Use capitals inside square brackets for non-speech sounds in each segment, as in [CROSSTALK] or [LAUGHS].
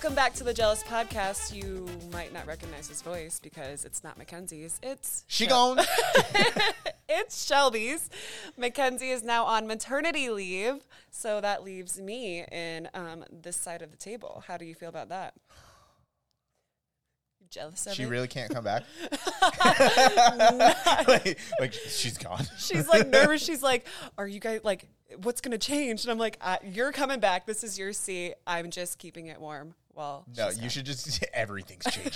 Welcome back to the Jealous Podcast. You might not recognize his voice because it's not Mackenzie's. It's She Shel- gone. [LAUGHS] it's Shelby's. Mackenzie is now on maternity leave, so that leaves me in um, this side of the table. How do you feel about that? Jealous of She it? really can't come back. [LAUGHS] like, like, she's gone. She's like [LAUGHS] nervous. She's like, "Are you guys like, what's gonna change?" And I'm like, uh, "You're coming back. This is your seat. I'm just keeping it warm." Well, No, you should just. [LAUGHS] [LAUGHS] Everything's changing.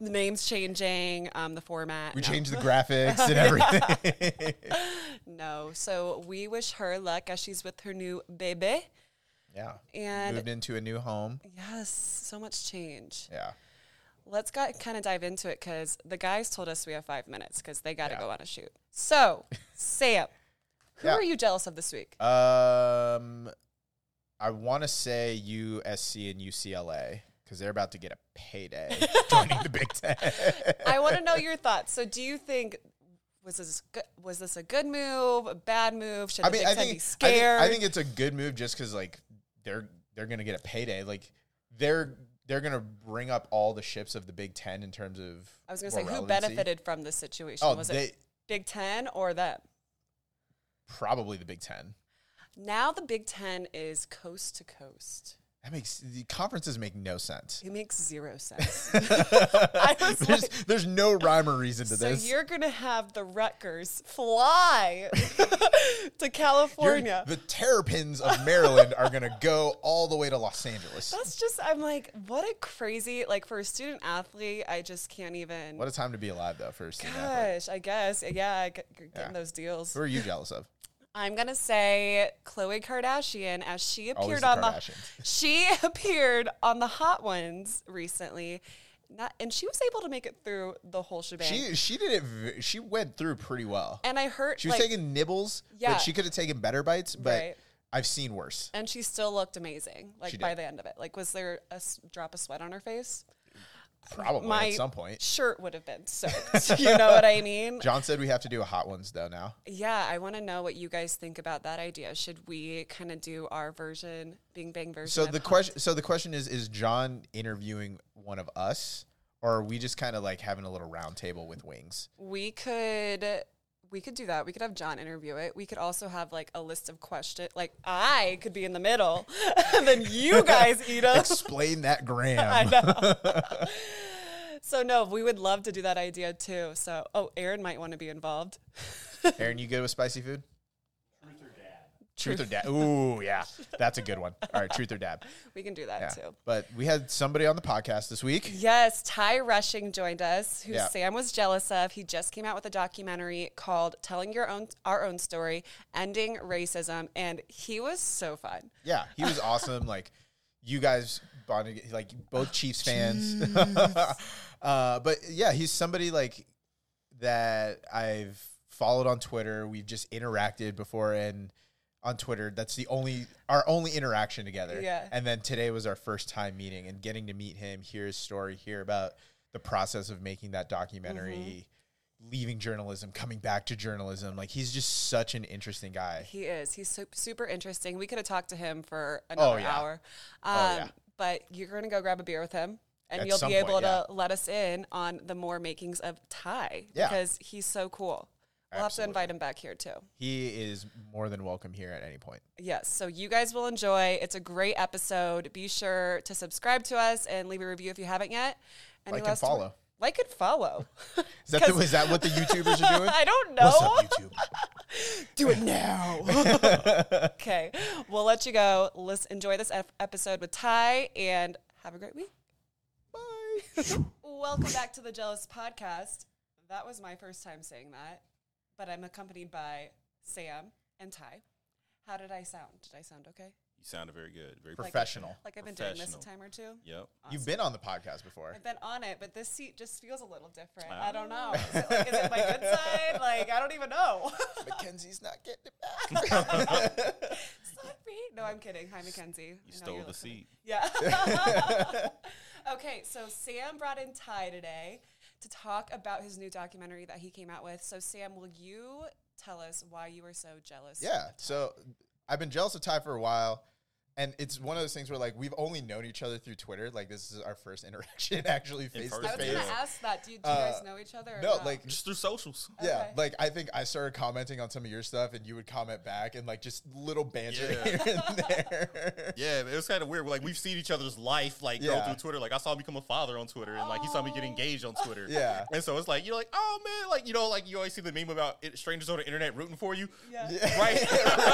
the name's changing, um, the format. we no. changed the graphics and [LAUGHS] everything. No, so we wish her luck as she's with her new baby. yeah. And Moved into a new home. yes, so much change. Yeah. Let's got, kind of dive into it because the guys told us we have five minutes because they got to Yeah. go on a shoot. So, Sam, who Yeah. are you jealous of this week? Um, I want to say USC and UCLA because they're about to get a payday [LAUGHS] joining the Big Ten. I want to know your thoughts. So, do you think was this good, was this a good move, a bad move? Should I mean, I think, be I think scared? I think it's a good move just because like they're they're gonna get a payday. Like they're they're gonna bring up all the ships of the Big Ten in terms of. I was going to say more who relevancy. benefited from this situation? Oh, was they it Big Ten or them? probably the Big Ten. Now the Big Ten is coast to coast. That makes the conferences make no sense. It makes zero sense. [LAUGHS] There's, like, there's no rhyme or reason to so this. So you're gonna have the Rutgers fly [LAUGHS] to You're- California. the Terrapins of Maryland are gonna go all the way to Los Angeles. That's just I'm like, what a crazy like for a student athlete. I just can't even. What a time to be alive, though. For a student athlete. Gosh, I guess yeah, getting Yeah. those deals. Who are you jealous of? I'm gonna say Khloe Kardashian as she appeared the on the [LAUGHS] she appeared on the Hot Ones recently, not and she was able to make it through the whole shebang. She she did it. v- She went through pretty well. and I heard She was like, taking nibbles, Yeah. but she could have taken better bites. But Right. I've seen worse. and she still looked amazing. Like by the end of it, like was there a s- drop of sweat on her face? Probably My at some point. shirt would have been soaked. [LAUGHS] you know what I mean? John said we have to do a hot ones though now. Yeah, I want to know what you guys think about that idea. Should we kind of do our version, Bing Bang version? So the question. So the question is: Is John interviewing one of us, or are we just kind of like having a little round table with wings? We could we could do that. We could have John interview it. We could also have like a list of questions. Like I could be in the middle, [LAUGHS] and then you guys eat them. Explain that, Graham. [LAUGHS] I know. [LAUGHS] so no, we would love to do that idea too. So oh, Aaron might want to be involved. Aaron, you good with spicy food? Truth or dab? Ooh, yeah, that's a good one. All right, truth or dab? [LAUGHS] We can do that Yeah. too. But we had somebody on the podcast this week. Yes, Ty Rushing joined us, who Yeah. Sam was jealous of. He just came out with a documentary called "Telling Your Own Our Own Story: Ending Racism," and he was so fun. Yeah, he was [LAUGHS] awesome. Like you guys bonded, like both Chiefs fans. [LAUGHS] uh, but yeah, he's somebody like that I've followed on Twitter. We've just interacted before and on Twitter. That's the only our only interaction together. Yeah. And then today was our first time meeting and getting to meet him, hear his story, hear about the process of making that documentary. Leaving journalism, coming back to journalism, like he's just such an interesting guy. He is. He's su- super interesting. We could have talked to him for another Oh, yeah. hour. Um, Oh, yeah. But you're going to go grab a beer with him. And At you'll be able point, to let us in on the more makings of Ty Yeah. because he's so cool. We'll have to invite him back here too. He is more than welcome here at any point. Yes, so you guys will enjoy. It's a great episode. Be sure to subscribe to us and leave a review if you haven't yet. Any Like and follow. Like and follow. Is that, the, [LAUGHS] is that what the YouTubers are doing? [LAUGHS] I don't know. What's up, YouTube? [LAUGHS] Do it now. okay, we'll let you go. Let's enjoy this ep- episode with Ty and have a great week. Bye. Welcome back to the Jealous Podcast. That was my first time saying that, but I'm accompanied by Sam and Ty. How did I sound? Did I sound okay? You sounded very good. Very Professional. Like I've been doing this a time or two? Yep. You've been on the podcast before. I've been on it, but this seat just feels a little different. Ah. I don't know. Is it, like, is it my good side? Like, I don't even know. [LAUGHS] Mackenzie's not getting it back. [LAUGHS] Sorry. No, I'm kidding. Hi, Mackenzie. You stole you're the listening. seat. Yeah. [LAUGHS] okay, so Sam brought in Ty today to talk about his new documentary that he came out with. So, Sam, will you tell us why you were so jealous? yeah. So I've been jealous of Ty for a while. And it's one of those things where like we've only known each other through Twitter. Like this is our first [LAUGHS] interaction actually face to face. I was gonna ask that. Do you, do you guys Uh, know each other? or No, not? like Just through socials. yeah, Okay. like I think I started commenting on some of your stuff, and you would comment back, and like just little banter Yeah. here and [LAUGHS] there. [LAUGHS] Yeah, it was kind of weird. Like we've seen each other's life like go through Twitter. Like I saw him become a father on Twitter, and like he saw me get Oh. engaged on Twitter. Yeah. and so it's like you're like, oh man, like you know, like you always see the meme about it, strangers on the internet rooting for you. yeah. Yeah, Right.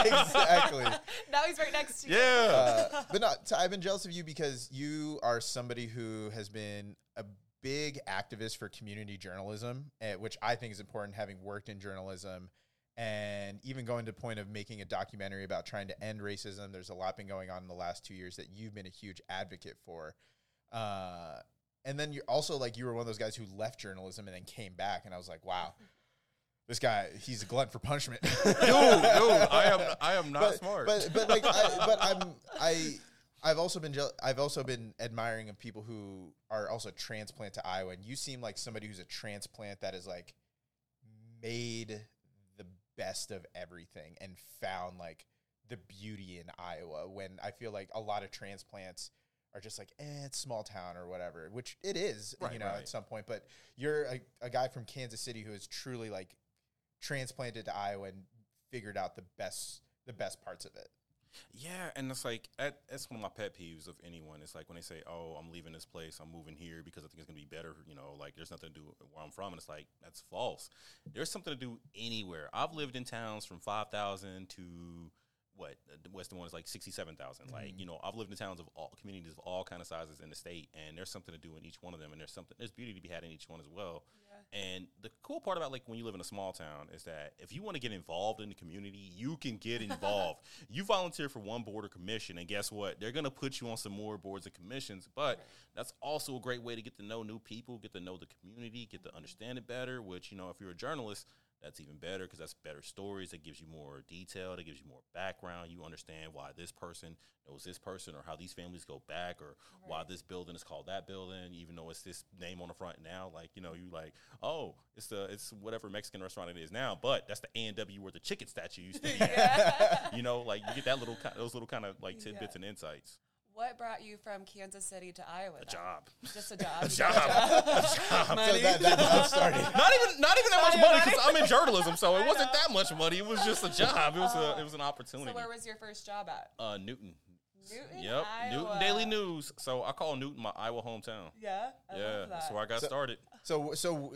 exactly. now he's right next to you. Yeah, Uh, but not. I've been jealous of you because you are somebody who has been a big activist for community journalism, eh, which I think is important. Having worked in journalism, and even going to the point of making a documentary about trying to end racism. There's a lot been going on in the last two years that you've been a huge advocate for. Uh, and then you're also like you were one of those guys who left journalism and then came back, and I was like, wow. This guy, he's a glutton for punishment. [LAUGHS] dude, dude, I am, I am not but, smart. But but like I, but I'm I I've also been I've also been admiring of people who are also transplant to Iowa, and you seem like somebody who's a transplant that is like made the best of everything and found like the beauty in Iowa. When I feel like a lot of transplants are just like, eh, it's small town or whatever, which it is, Right, you know, right. at some point. But you're a, a guy from Kansas City who is truly like transplanted to Iowa and figured out the best the best parts of it. Yeah, and it's like that, that's one of my pet peeves of anyone. It's like when they say, "Oh, I'm leaving this place, I'm moving here because I think it's gonna be better." You know, like there's nothing to do where I'm from, and it's like that's false. There's something to do anywhere. I've lived in towns from five thousand to what uh, the Western one is like sixty-seven thousand. Like mm-hmm. you know, I've lived in towns of all communities of all kind of sizes in the state, and there's something to do in each one of them, and there's something there's beauty to be had in each one as well. And the cool part about like when you live in a small town is that if you want to get involved in the community, you can get [LAUGHS] involved. you volunteer for one board or commission, and guess what? They're gonna put you on some more boards and commissions. But that's also a great way to get to know new people, get to know the community, get to understand it better. Which you know, if you're a journalist, that's even better because that's better stories. That gives you more detail. That gives you more background. You understand why this person knows this person, or how these families go back, or why this building is called that building, even though it's this name on the front now. Like you know, you like, oh, it's the it's whatever Mexican restaurant it is now, but that's the A and W where the chicken statue used to be. at. [LAUGHS] You know, like you get that little those little kind of like tidbits Yeah. and insights. What brought you from Kansas City to Iowa? A then? job. Just a job. [LAUGHS] A job. got a [LAUGHS] A job. So Money. that, that's how it started. [LAUGHS] not even not even that much money because I'm in journalism, so it wasn't that much money. It was just a job. It was a it was an So opportunity. where was your first job at? uh, Newton. Newton, Yep, Newton Iowa. Daily News. So I call Newton my Iowa hometown. Yeah, I yeah, love that. that's where I got So- started. So so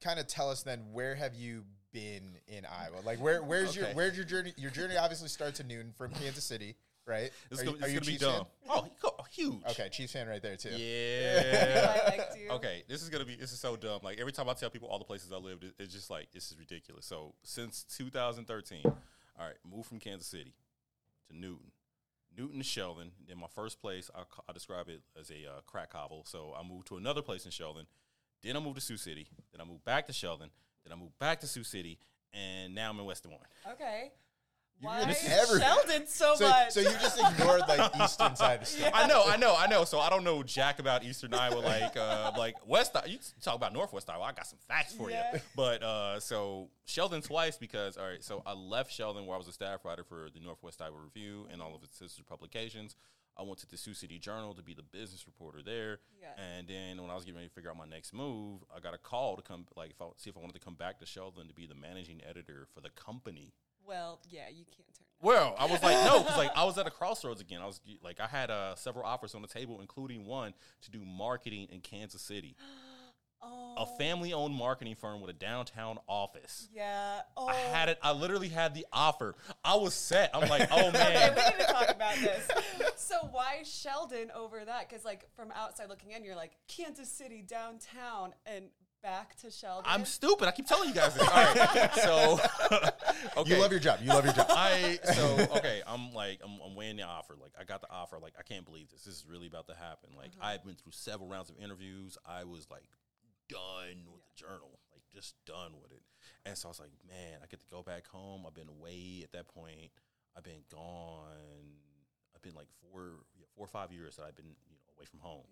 kind of tell us then where have you been in Iowa? Like where where's your where's your journey? Your journey obviously starts in Newton from Kansas City, right? This Are you- gonna, are this you a gonna be Chiefs dumb. fan? Oh, huge. Okay, Chiefs fan right there too. Yeah. [LAUGHS] I liked. Okay, this is gonna be this is so dumb. Like every time I tell people all the places I lived, it, it's just like this is ridiculous. So since 2013, all right, moved from Kansas City to Newton, Newton to Sheldon. Then my first place, I, I describe it as a uh, crack hovel. So I moved to another place in Sheldon. Then I moved to Sioux City. Then I moved back to Sheldon. Then I moved back to Sioux City, and now I'm in West Des Moines. Okay. Why. Sheldon so, So, much? so you just ignored like [LAUGHS] eastern side of the state. I know, I know, I know. So I don't know jack about Eastern Iowa, like uh, [LAUGHS] like West. I- You talk about Northwest Iowa. I got some facts for Yeah. you. But uh, so Sheldon twice because all right. So I left Sheldon where I was a staff writer for the Northwest Iowa Review and all of its sister publications. I went to the Sioux City Journal to be the business reporter there. Yeah. And then when I was getting ready to figure out my next move, I got a call to come, like, if I, see if I wanted to come back to Sheldon to be the managing editor for the company. Well, yeah, you can't turn. down. Well, I was like, no, because like [LAUGHS] I was at a crossroads again. I was like, I had uh, several offers on the table, including one to do marketing in Kansas City, [GASPS] Oh, a family-owned marketing firm with a downtown office. yeah. Oh, I had it. I literally had the offer. I was set. I'm like, [LAUGHS] oh Okay, man. we need to talk about this. [LAUGHS] So why Sheldon over that? Because like from outside looking in, you're like Kansas City downtown and back to Sheldon. I'm stupid. I keep telling you guys this. All right, so [LAUGHS] okay. You love your job. You love your job. I so okay. I'm like I'm, I'm weighing the offer. Like I got the offer. Like I can't believe this. This is really about to happen. Like uh-huh. I've been through several rounds of interviews. I was like done with the journal. Like just done with it. And so I was like, man, I get to go back home. I've been away at that point. I've been gone. I've been like four, yeah, four or five years that I've been, you know, away from home.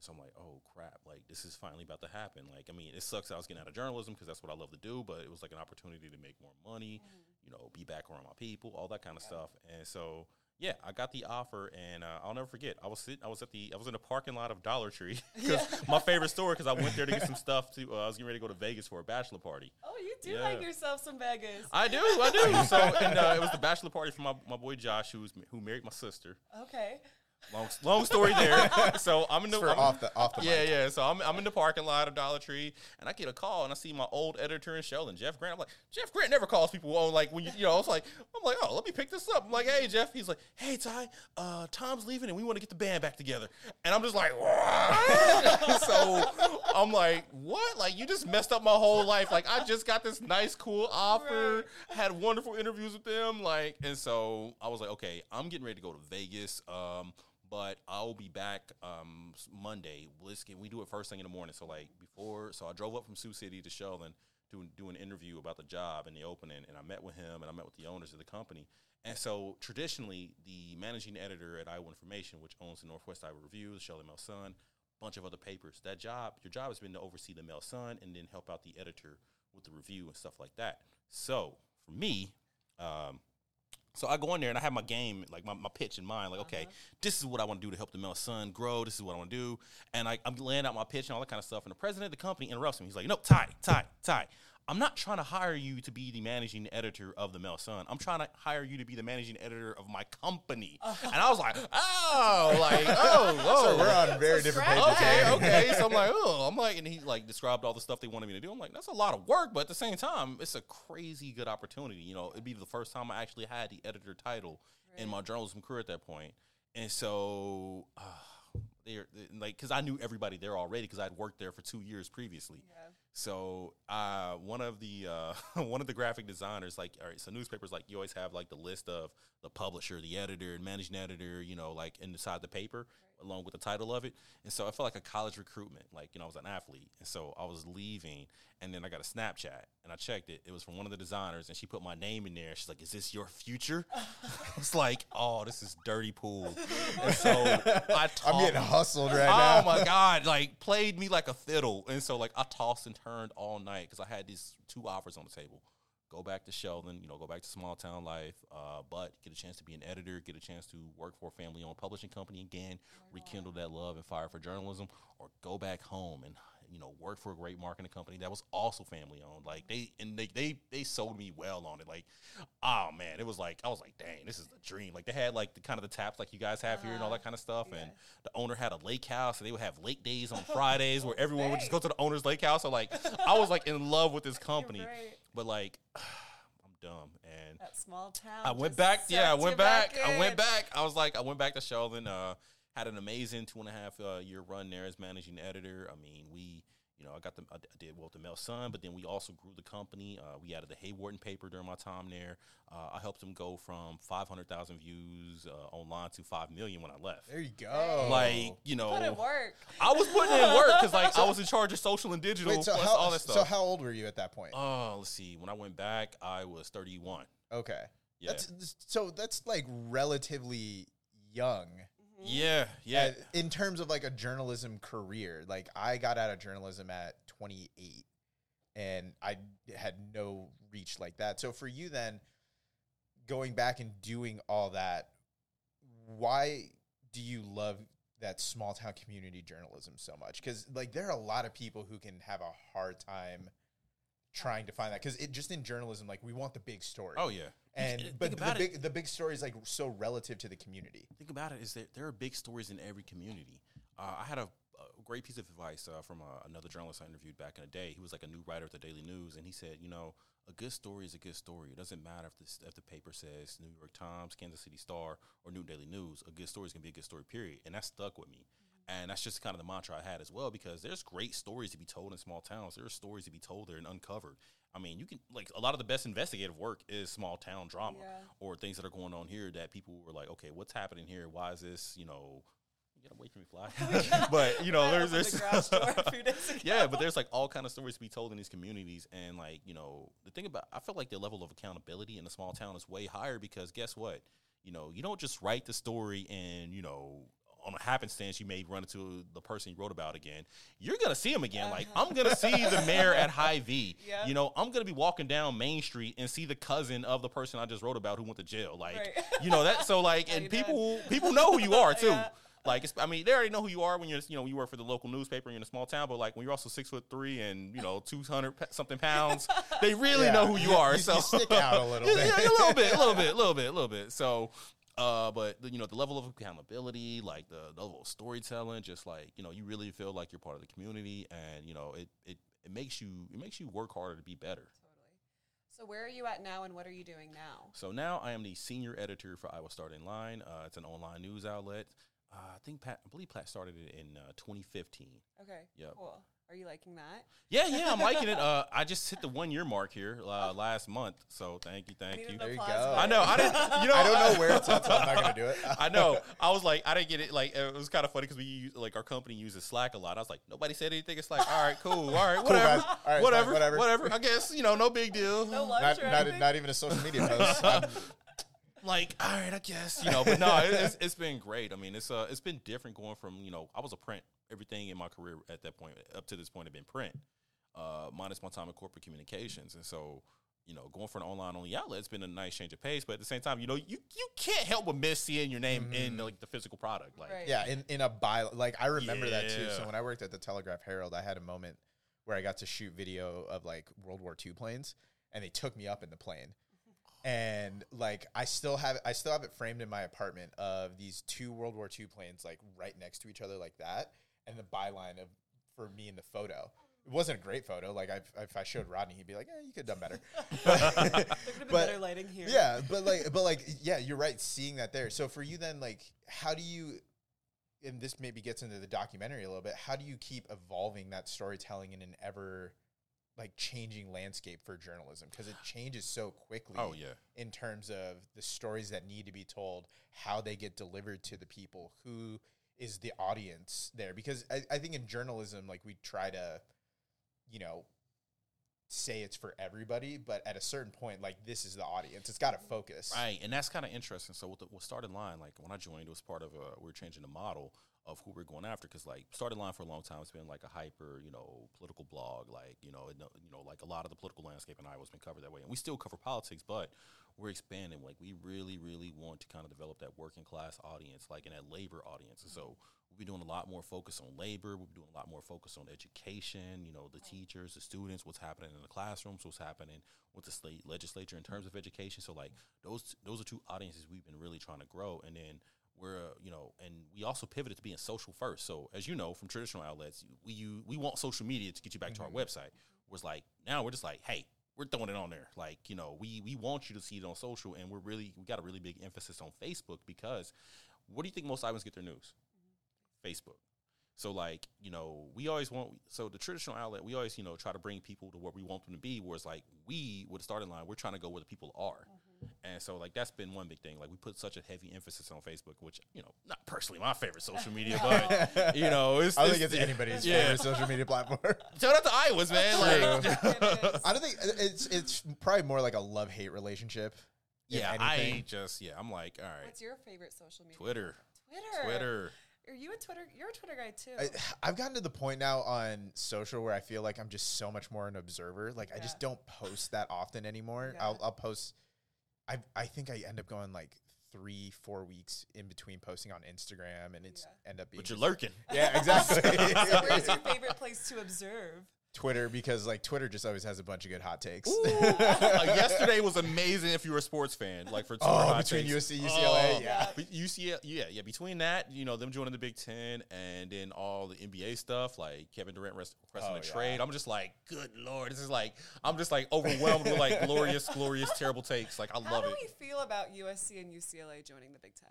And so I'm like, oh crap, like this is finally about to happen. Like, I mean, it sucks I was getting out of journalism because that's what I love to do, but it was like an opportunity to make more money, you know, be back around my people, all that kind of stuff. And so, yeah, I got the offer, and uh, I'll never forget. I was sitting, I was at the, I was in the parking lot of Dollar Tree [LAUGHS] [LAUGHS] because my favorite store. Because I went there to get some stuff. To uh, I was getting ready to go to Vegas for a bachelor party. Oh, you do Yeah. like yourself some Vegas. I do, I do. So, and uh, it was the bachelor party for my, my boy Josh, who was who married my sister. okay. Long, long story there. [LAUGHS] So I'm in the For I'm- off the off the yeah, mic. yeah. So I'm, I'm in the parking lot of Dollar Tree, and I get a call, and I see my old editor in Sheldon, Jeff Grant. I'm like, Jeff Grant never calls people on like when you, you know. It's like I'm like, oh, let me pick this up. I'm like, hey, Jeff. He's like, hey, Ty, uh, Tom's leaving, and we want to get the band back together. And I'm just like, [LAUGHS] so I'm like, what? Like you just messed up my whole life. Like I just got this nice, cool offer, had wonderful interviews with them, like, and so I was like, okay, I'm getting ready to go to Vegas. Um, but I'll be back um Monday. Let's get we do it first thing in the morning. So like before, so I drove up from Sioux City to Sheldon to do an interview about the job and the opening, and I met with him and I met with the owners of the company. And so traditionally, the managing editor at Iowa Information, which owns the Northwest Iowa Review, the Sheldon Mail Sun, bunch of other papers. That job, your job has been to oversee the Mail Sun and then help out the editor with the review and stuff like that. So for me, um, so I go in there and I have my game, like my, my pitch in mind, like, okay, uh-huh. this is what I want to do to help the Mail Sun grow. This is what I want to do. And I, I'm laying out my pitch and all that kind of stuff. And the president of the company interrupts me. He's like, no, Ty, Ty, Ty. I'm not trying to hire you to be the managing editor of the Mail Sun. I'm trying to hire you to be the managing editor of my company. [LAUGHS] And I was like, oh, like, [LAUGHS] oh, whoa. So we're on very So different pages. Okay, here. okay. So I'm like, [LAUGHS] oh, I'm like, and he like described all the stuff they wanted me to do. I'm like, that's a lot of work, but at the same time, it's a crazy good opportunity. You know, it'd be the first time I actually had the editor title in my journalism career at that point. point, and so uh, they're like, because I knew everybody there already because I'd worked there for two years previously. Yeah. So uh, one of the uh, [LAUGHS] one of the graphic designers, like, all right, so newspapers, like, you always have like the list of the publisher, the editor, and managing editor, you know, like inside the paper, along with the title of it. And so I felt like a college recruitment, like, you know, I was an athlete, and so I was leaving, and then I got a Snapchat, and I checked it. It was from one of the designers, and she put my name in there. She's like, "Is this your future?" [LAUGHS] it's like, oh, this is dirty pool. And so I [LAUGHS] I'm getting hustled right oh now. Oh my god! Like played me like a fiddle, and so like I tossed and turned all night because I had these two offers on the table: go back to Sheldon, you know, go back to small town life, uh, but get a chance to be an editor, get a chance to work for a family-owned publishing company again, rekindle that love and fire for journalism, or go back home and you know worked for a great marketing company that was also family-owned. Like they and they they they sold me well on it. Like, oh man, it was like I was like, dang, this is the dream. Like they had like the kind of the taps like you guys have here and all that kind of stuff, and the owner had a lake house, and they would have lake days on Fridays where everyone would just go to the owner's lake house. So like, I was like in love with this [LAUGHS] company, right. but like, [SIGHS] I'm dumb, and That small town. I went back. Yeah, I went you back. I went back. I was like, I went back to Sheldon. Uh, had an amazing two and a half uh, year run there as managing editor. I mean, we, you know, I got the, I did well with the Mail Sun, but then we also grew the company. Uh, we added the Hawarden paper during my time there. Uh, I helped them go from 500,000 views uh, online to 5 million when I left. There you go. Like, you know, Put it work. I was putting in work because like I was in charge of social and digital, Wait, so plus how, all that stuff. so how old were you at that point? Oh, let's see. When I went back, I was 31. okay. Yeah. That's so that's like relatively young. Yeah, yeah. uh, in terms of like a journalism career. Like I got out of journalism at 28 and I had no reach like that. So for you then going back and doing all that, why do you love that small town community journalism so much? Cuz like there are a lot of people who can have a hard time trying to find that cuz it just in journalism like we want the big story. oh yeah. And Think but the it. big the big story is like so relative to the community. think about it is that there are big stories in every community. Uh, I had a, a great piece of advice uh, from uh, another journalist I interviewed back in the day. He was like a new writer at the Daily News, and he said, you know, a good story is a good story. It doesn't matter if the if the paper says New York Times, Kansas City Star, or Newton Daily News. A good story is gonna be a good story. Period. And that stuck with me. And that's just kind of the mantra I had as well because there's great stories to be told in small towns. There are stories to be told there and uncovered. I mean, you can like a lot of the best investigative work is small town drama Yeah. or things that are going on here that people were like, okay, what's happening here? Why is this? You know, you gotta wait for me fly. [LAUGHS] [LAUGHS] but you know, I there's there's the garage door a few days ago. [LAUGHS] yeah, but there's like all kind of stories to be told in these communities, and like you know, the thing about I feel like the level of accountability in a small town is way higher because guess what? You know, you don't just write the story and you know on a happenstance, you may run into the person you wrote about again. You're gonna see him again. Like I'm gonna see the uh-huh. mayor at [LAUGHS] Hy-Vee. Yeah. You know, I'm gonna be walking down Main Street and see the cousin of the person I just wrote about who went to jail. Like, Right. you know that. So like, [LAUGHS] and doing? people people know who you are too. Yeah. Like, it's, I mean, they already know who you are when you're, you know, you work for the local newspaper and you're in a small town. But like, when you're also six foot three and you know two hundred something pounds, they really Yeah. know who you are. You- so you stick out a little [LAUGHS] Yeah, bit. yeah, a little bit, a little bit, a little bit, a little bit. So, uh, but you know, the level of accountability, like the, the level of storytelling, just like you know, you really feel like you're part of the community, and you know, it it it makes you it makes you work harder to be better. Totally. So where are you at now, and what are you doing now? So now I am the senior editor for Iowa Starting Line. Uh, it's an online news outlet. Uh, I think Pat, I believe Pat started it in uh, 2015. Okay. Yeah. Cool. Are you liking that? Yeah, yeah, I'm liking it. [LAUGHS] Uh, I just hit the one year mark here uh, last month. So thank you, thank you. There you go. I know. I didn't. You know. I don't know [LAUGHS] where it's at, so I'm not gonna do it. I know. I was like, I didn't get it. Like, it was kind of funny because we use, like our company uses Slack a lot. I was like, nobody said anything. It's like, all right, cool, all right, whatever, guys. All right, whatever, fine, whatever. whatever. I guess you know, no big deal. No lunch Not, or not, not even a social media post. [LAUGHS] I'm- like, all right, I guess you know, but no, it, it's, it's been great. I mean, it's uh, it's been different going from you know, I was a print. Everything in my career at that point, up to this point, had been print, uh, minus my time in corporate communications, and so. You know, going for an online only outlet, it's been a nice change of pace. But at the same time, you know, you, you can't help but miss seeing your name in like the physical product. Like, Right. yeah, in, in a by like I remember that too. So when I worked at the Telegraph Herald, I had a moment where I got to shoot video of like World War II planes, and they took me up in the plane. And like I still have I still have it framed in my apartment of these two World War II planes like right next to each other like that, and the byline of for me in the photo. It wasn't a great photo. Like I, if I showed Rodney, he'd be like, "Yeah, you could have done better." [LAUGHS] [LAUGHS] There could have been But- better lighting here. yeah but like but like yeah you're right seeing that there so for you then like how do you and this maybe gets into the documentary a little bit how do you keep evolving that storytelling in an ever like changing landscape for journalism because it changes so quickly Oh, yeah. in terms of the stories that need to be told how they get delivered to the people who is the audience there? Because I, I think in journalism like we try to you know say it's for everybody but at a certain point like this is the audience. It's got to focus. Right, and that's kind of interesting. So with the with Starting Line, like when I joined, it was part of we were changing the model of who we're going after because like Starting Line for a long time, it's been like a hyper, you know, political blog, like you know, you know, like a lot of the political landscape in Iowa's been covered that way, and we still cover politics, but we're expanding. Like we really, really want to kind of develop that working class audience, like in that labor audience, and so. we'll be doing a lot more focus on labor. We'll be doing a lot more focus on education. You know, the teachers, the students, what's happening in the classrooms, what's happening with the state legislature in terms of education. So, like those, those are two audiences we've been really trying to grow. And then we're, uh, you know, and we also pivoted to being social first. So, as you know from traditional outlets, we you, we want social media to get you back to our website. Was like now we're just like, hey, we're throwing it on there. Like, you know, we we want you to see it on social, and we're really we got a really big emphasis on Facebook because what do you think most Iowans get their news? Facebook. So like, you know, we always want so the traditional outlet, we always, you know, try to bring people to where we want them to be, whereas like we with the starting line, we're trying to go where the people are. And so like that's been one big thing. Like we put such a heavy emphasis on Facebook, which, you know, not personally my favorite social media, [LAUGHS] but you know, it's I don't think it's- it's anybody's yeah. favorite social media platform. [LAUGHS] Shout out to Iowas, man. Like [LAUGHS] I don't think it's it's probably more like a love hate relationship. than Yeah, anything. I just yeah, I'm like, all right. What's your favorite social media? Twitter. Twitter. Twitter. Are you a Twitter? You're a Twitter guy too. I, I've gotten to the point now on social where I feel like I'm just so much more an observer. Like I just don't post that often anymore. Yeah. I'll, I'll post. I I think I end up going like three four weeks in between posting on Instagram, and it's end up being. But you're lurking. Yeah, exactly. [LAUGHS] so where's your [LAUGHS] favorite place to observe? Twitter because like Twitter just always has a bunch of good hot takes. [LAUGHS] Like, yesterday was amazing if you were a sports fan. Like for Twitter Oh, between takes. USC, UCLA, Oh, yeah. But UCLA, yeah, yeah. Between that, you know, them joining the Big Ten, and then all the NBA stuff, like Kevin Durant rest, requesting Oh, a yeah. trade. I'm just like, good lord, this is like, I'm just like overwhelmed with like glorious, glorious, terrible takes. Like I How love it. How do it. we feel about USC and UCLA joining the Big Ten?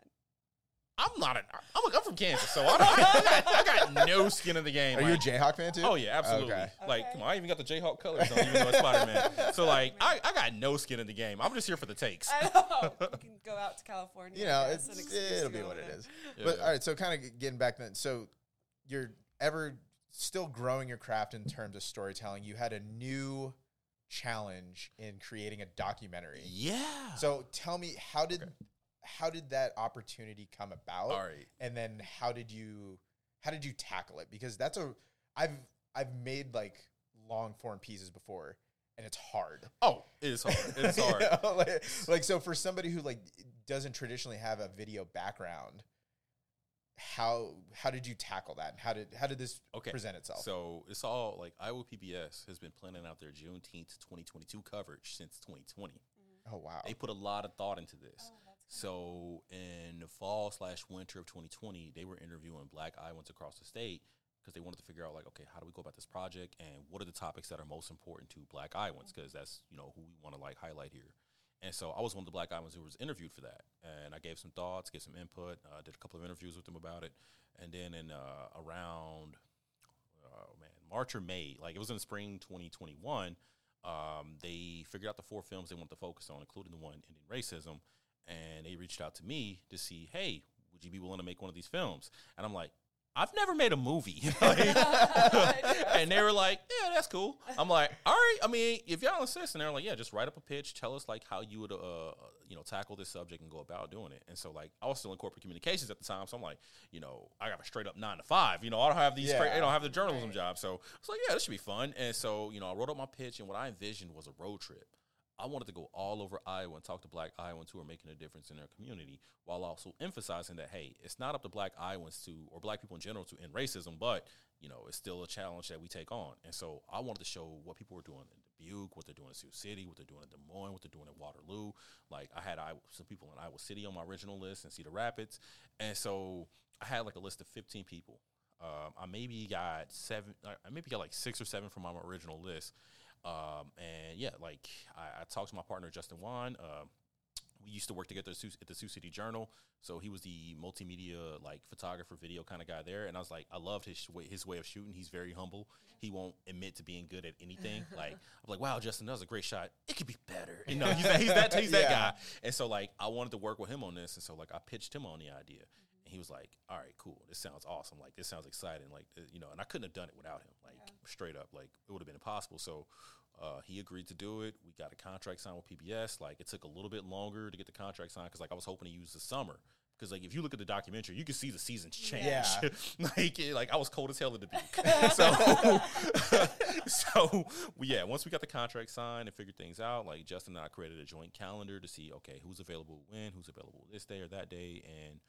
I'm not an. I'm, a, I'm from Kansas, so I, don't, I, got, I got no skin in the game. Are you a like- Jayhawk fan too? Oh yeah, absolutely. Okay. Like, Okay. come on, I even got the Jayhawk colors on, even though it's Spider Man. So like, I, I got no skin in the game. I'm just here for the takes. I know. you can go out to California. you know, I it's, an it'll be what over it there. is. But Yeah. all right, so kind of getting back then, so you're ever still growing your craft in terms of storytelling. You had a new challenge in creating a documentary. Yeah. So tell me, how did how did that opportunity come about? All right. And then how did you how did you tackle it? Because that's a I've I've made like long form pieces before and it's hard. Oh, it is hard. It's [LAUGHS] hard. You know, like, like so for somebody who like doesn't traditionally have a video background, how how did you tackle that? and How did how did this Okay. present itself? So it's all like Iowa PBS has been planning out their Juneteenth 2022 coverage since 2020. oh wow. They put a lot of thought into this. Oh, So in the fall slash winter of 2020, they were interviewing Black Iowans across the state because they wanted to figure out like, okay, how do we go about this project and what are the topics that are most important to Black Iowans because that's you know who we want to like highlight here. And so I was one of the Black Iowans who was interviewed for that, and I gave some thoughts, gave some input, uh, did a couple of interviews with them about it, and then in uh, around oh man, March or May, like it was in spring 2021, um, they figured out the four films they wanted to focus on, including the one ending racism, and they reached out to me to see, hey, would you be willing to make one of these films? And I'm like, I've never made a movie. [LAUGHS] [LAUGHS] [LAUGHS] And they were like, yeah, that's cool. I'm like, all right. I mean, if y'all insist, and they're like, yeah, just write up a pitch. Tell us like how you would, uh, you know, tackle this subject and go about doing it. And so like, I was still in corporate communications at the time, so I'm like, you know, I got a straight up nine to five. You know, I don't have these, Yeah. cra- I don't have the journalism job. So I was like, yeah, this should be fun. And so you know, I wrote up my pitch, and what I envisioned was a road trip. I wanted to go all over Iowa and talk to black Iowans who are making a difference in their community while also emphasizing that, hey, it's not up to black Iowans to, or black people in general to end racism, but, you know, it's still a challenge that we take on. And so I wanted to show what people were doing in Dubuque, what they're doing in Sioux City, what they're doing in Des Moines, what they're doing in Waterloo. Like I had Iowa, some people in Iowa City on my original list and Cedar Rapids. And so I had like a list of 15 people. Um, I maybe got seven, I maybe got like six or seven from my original list. Um, and yeah, like I, I talked to my partner Justin Wan. Uh, we used to work together at, the Sioux City Journal, so he was the multimedia like photographer, video kind of guy there. And I was like, I loved his way, his way of shooting. He's very humble. He won't admit to being good at anything. [LAUGHS] like I'm like, wow, Justin, that was a great shot. It could be better. You [LAUGHS] know, he's that, he's that, he's that guy. And so like I wanted to work with him on this, and so like I pitched him on the idea. And he was like, "All right, cool. This sounds awesome. Like, this sounds exciting. Like, uh, you know." And I couldn't have done it without him. Like, straight up, like it would have been impossible. So, uh, he agreed to do it. We got a contract signed with PBS. Like, it took a little bit longer to get the contract signed because, like, I was hoping to use the summer. Because, like, if you look at the documentary, you can see the seasons change. Yeah. [LAUGHS] like, it- like I was cold as hell in Dubuque. [LAUGHS] so, [LAUGHS] so yeah. Once we got the contract signed and figured things out, like Justin and I created a joint calendar to see, okay, who's available when, who's available this day or that day, and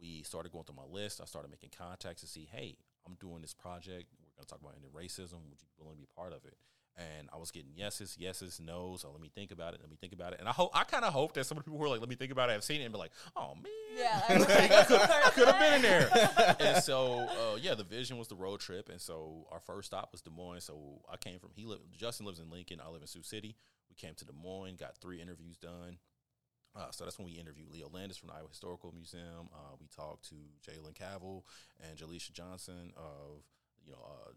we started going through my list. I started making contacts to see, hey, I'm doing this project. We're going to talk about ending racism. Would you be willing to be part of it? And I was getting yeses, yeses, no's. So let me think about it. Let me think about it. And I hope I kind of hope that some of the people who are like, let me think about it, have seen it and be like, oh man, Yeah, [LAUGHS] I wish [LAUGHS] could I could have been in there. [LAUGHS] and so, uh, yeah, the vision was the road trip, and so our first stop was Des Moines. So I came from he lived. Justin lives in Lincoln. I live in Sioux City. We came to Des Moines, got three interviews done. Uh, so that's when we interviewed Leo Landis from the Iowa Historical Museum. Uh, we talked to Jalen Cavil and Jaleisha Johnson of you know uh,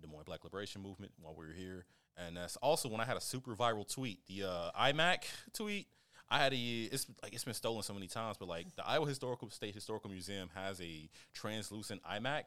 Des Moines Black Liberation Movement while we were here. And that's also when I had a super viral tweet, the uh, iMac tweet. I had a it's like it's been stolen so many times, but like the Iowa Historical State Historical Museum has a translucent iMac.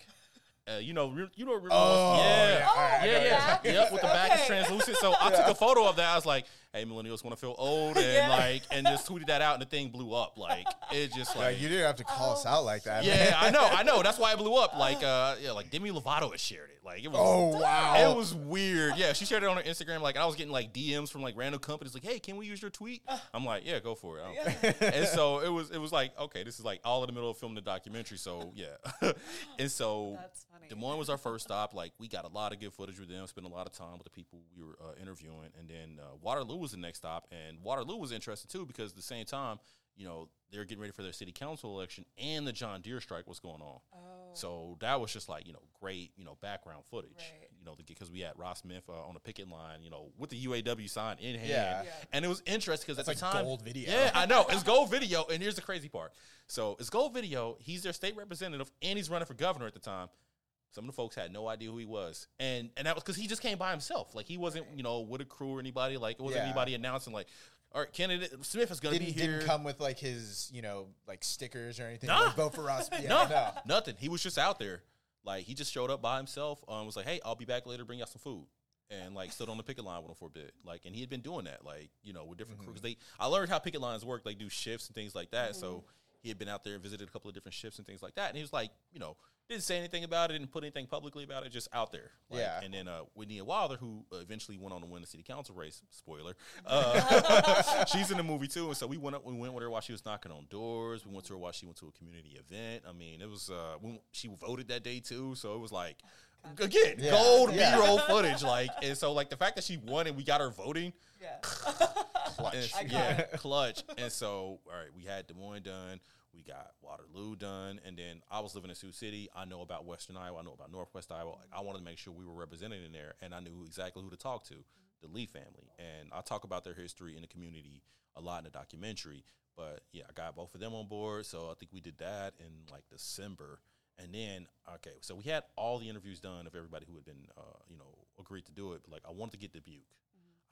Uh, you know, re- you know, remember Oh, yeah, yeah, all right, yeah, yeah, yep. With the back is translucent, so I took a photo of that. I was like, "Hey, millennials want to feel old," and Yeah. like, and just tweeted that out, and the thing blew up. Like, it just Like, like, you didn't have to call us Oh, out like that. yeah, man. I know, I know. That's why it blew up. [LAUGHS] Like, uh, yeah, like Demi Lovato had shared it. Like, it was. Oh wow. It was weird. Yeah, she shared it on her Instagram. Like, I was getting like DMs from like random companies, like, "Hey, can we use your tweet?" I'm like, "Yeah, go for it." I don't care." and so it was. It was like, okay, this is like all in the middle of filming the documentary. So yeah, [LAUGHS] and so That's funny. Des Moines was our first stop. Like, we got a lot of good footage with them. Spent a lot of time with the people we were uh, interviewing, and then uh, Waterloo was the next stop. And Waterloo was interesting too because at the same time, you know, they're getting ready for their city council election, and the John Deere strike was going on. Oh. So that was just like you know great you know background footage. Right. You know because we had Ras Smith uh, on the picket line, you know with the UAW sign in hand, Yeah. Yeah. and it was interesting because at That's the like time, gold video. Yeah, I know it's gold video, and here's the crazy part. So it's gold video. He's their state representative, and he's running for governor at the time. Some of the folks had no idea who he was, and and that was because he just came by himself. Like he wasn't you know with a crew or anybody. Like it wasn't Yeah. anybody announcing like, all right, candidate Smith is going to be Didn't, here. didn't come with like his, you know, like stickers or anything. Nah. Like, vote for us. Yeah, no, no. nothing. He was just out there. Like he just showed up by himself. Um, was like, "Hey, I'll be back later. Bring y'all some food." and like stood on the picket line with him for a bit. Like, and he had been doing that, like you know, with different Mm-hmm. crews. They, I learned how picket lines work. They do shifts and things like that. So he had been out there and visited a couple of different shifts and things like that. And he was like, you know, didn't say anything about it, didn't put anything publicly about it, just out there. Like, Yeah. And then uh, Whitney Wilder, who uh, eventually went on to win the city council race. Spoiler. [LAUGHS] Uh, [LAUGHS] she's in the movie too, and so we went up. We went with her while she was knocking on doors. We went to her while she went to a community event. I mean, it was uh, we, she voted that day too, so it was like again Yeah. gold Yeah. B-roll [LAUGHS] footage. Like, and so like the fact that she won and we got her voting, Yeah. and, yeah, clutch. And so, all right, we had Des Moines done. We got Waterloo done, and then I was living in Sioux City. I know about Western Iowa. I know about Northwest Iowa. Like, I wanted to make sure we were represented in there, and I knew exactly who to talk to, the Lee family. And I talk about their history in the community a lot in the documentary. But yeah, I got both of them on board, so I think we did that in like December. And then, okay, so we had all the interviews done of everybody who had been, uh, you know, agreed to do it. But like, I wanted to get Dubuque.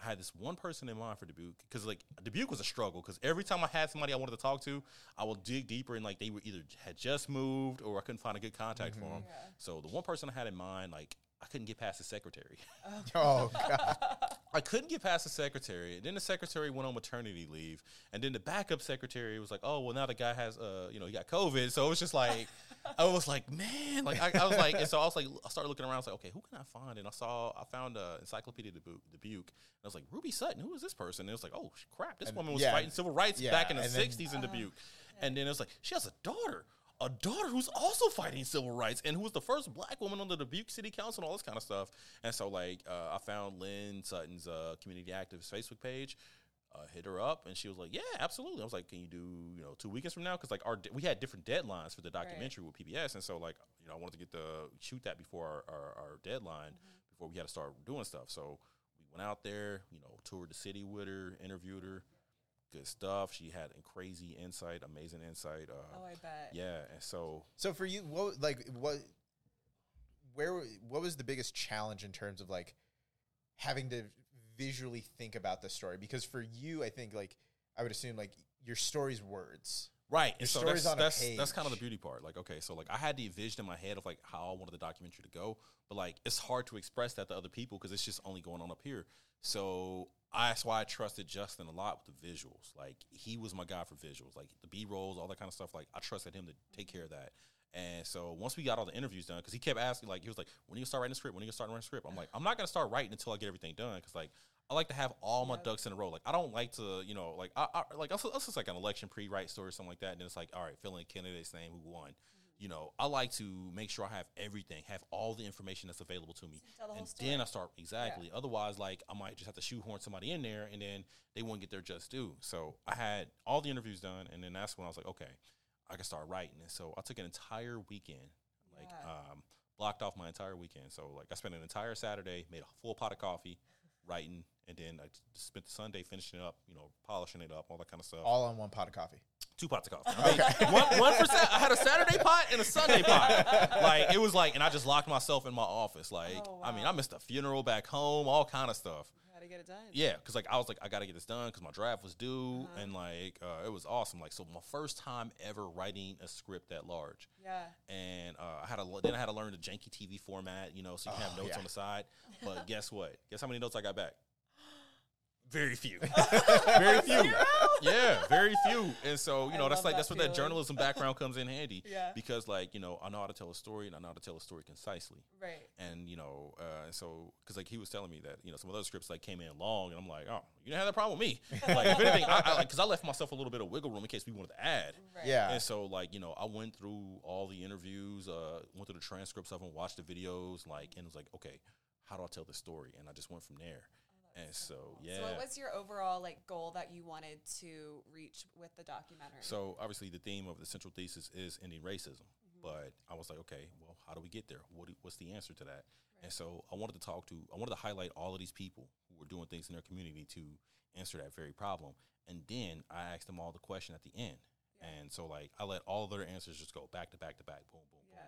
I had this one person in mind for Dubuque because like Dubuque was a struggle because every time I had somebody I wanted to talk to, I will dig deeper and like they were either had just moved or I couldn't find a good contact for them. So the one person I had in mind, like I couldn't get past the secretary. [LAUGHS] Oh god. I couldn't get past the secretary. And then the secretary went on maternity leave. And then the backup secretary was like, oh, well, now the guy has, uh, you know, he got COVID. So it was just like, I was like, man, like, I, I was like, and so I was like, I started looking around. I was like, okay, who can I find? And I saw, I found uh, Encyclopedia Dubuque. Dubuque and I was like, Ruby Sutton, who is this person? And it was like, oh, crap, this And- woman was yeah. fighting civil rights Yeah, back in the and then- 60s in Dubuque. And then it was like, she has a daughter. A daughter who's also fighting civil rights and who was the first black woman on the Dubuque City Council and all this kind of stuff. And so, like, uh, I found Lynn Sutton's uh, community activist Facebook page, uh, hit her up, and she was like, "Yeah, absolutely." I was like, "Can you do you know two weekends from now?" Because like our we had different deadlines for the documentary with PBS, and so like you know I wanted to get the shoot that before our, our, our deadline before we had to start doing stuff. So we went out there, you know, toured the city with her, interviewed her. Good stuff. She had a crazy insight, amazing insight. Uh, Oh, I bet. yeah, and so So for you, what like what where what was the biggest challenge in terms of like having to visually think about the story? Because for you, I think like I would assume like your story's words. Right. Your And so story's that's on a that's, that's kind of the beauty part. Like, okay, so like I had the vision in my head of like how I wanted the documentary to go, but like it's hard to express that to other people because it's just only going on up here. So I, that's why I trusted Justin a lot with the visuals. Like he was my guy for visuals, like the B rolls, all that kind of stuff. Like I trusted him to take care of that. And so once we got all the interviews done, because he kept asking, like he was like, "When are you gonna start writing the script? When are you gonna start writing the script?" I'm like, "I'm not gonna start writing until I get everything done," because like I like to have all my ducks in a row. Like I don't like to, you know, like I, I like us just like an election pre-write story or something like that. And then it's like, all right, fill in candidate's name who won. You know, I like to make sure I have everything, have all the information that's available to me, the and then I start exactly. Otherwise, like I might just have to shoehorn somebody in there, and then they won't get their just due. So I had all the interviews done, and then that's when I was like, okay, I can start writing. And so I took an entire weekend, like Yeah. um, blocked off my entire weekend. So like I spent an entire Saturday, made a full pot of coffee, [LAUGHS] writing, and then I just spent the Sunday finishing it up, you know, polishing it up, all that kind of stuff. All on one pot of coffee. Two pots of coffee. I mean, one, one for I had a Saturday pot and a Sunday [LAUGHS] pot. Like it was like, and I just locked myself in my office. Like Oh, I mean. I missed a funeral back home, all kind of stuff. How to get it done? Yeah, because like I was like, I got to get this done because my draft was due, Uh-huh. and like uh, it was awesome. Like so, my first time ever writing a script that large, Yeah. and uh, I had to then I had to learn the janky TV format, you know, so you can have Oh, notes [LAUGHS] yeah. on the side. But guess what? Guess how many notes I got back? Very few. [LAUGHS] Very few. Yeah, very few. And so, you I know, that's like that that's where that journalism background comes in handy. [LAUGHS] Yeah. Because like, you know, I know how to tell a story and I know how to tell a story concisely. Right. And you know, uh, so because like he was telling me that you know some of those scripts like came in long, and I'm like, oh, you didn't have that problem with me. [LAUGHS] like if anything, I, I like because I left myself a little bit of wiggle room in case we wanted to add. Right. Yeah. And so, like, you know, I went through all the interviews, uh, went through the transcripts of them, watched the videos, like, and it was like, okay, how do I tell this story? And I just went from there. And so, yeah. So, what was your overall like goal that you wanted to reach with the documentary? So obviously, the theme of the central thesis is ending racism. Mm-hmm. But I was like, okay, well, how do we get there? What do, what's the answer to that? And so I wanted to talk to, I wanted to highlight all of these people who were doing things in their community to answer that very problem. And then I asked them all the question at the end. Yeah. And so like I let all of their answers just go back to back to back, boom, boom, Yeah.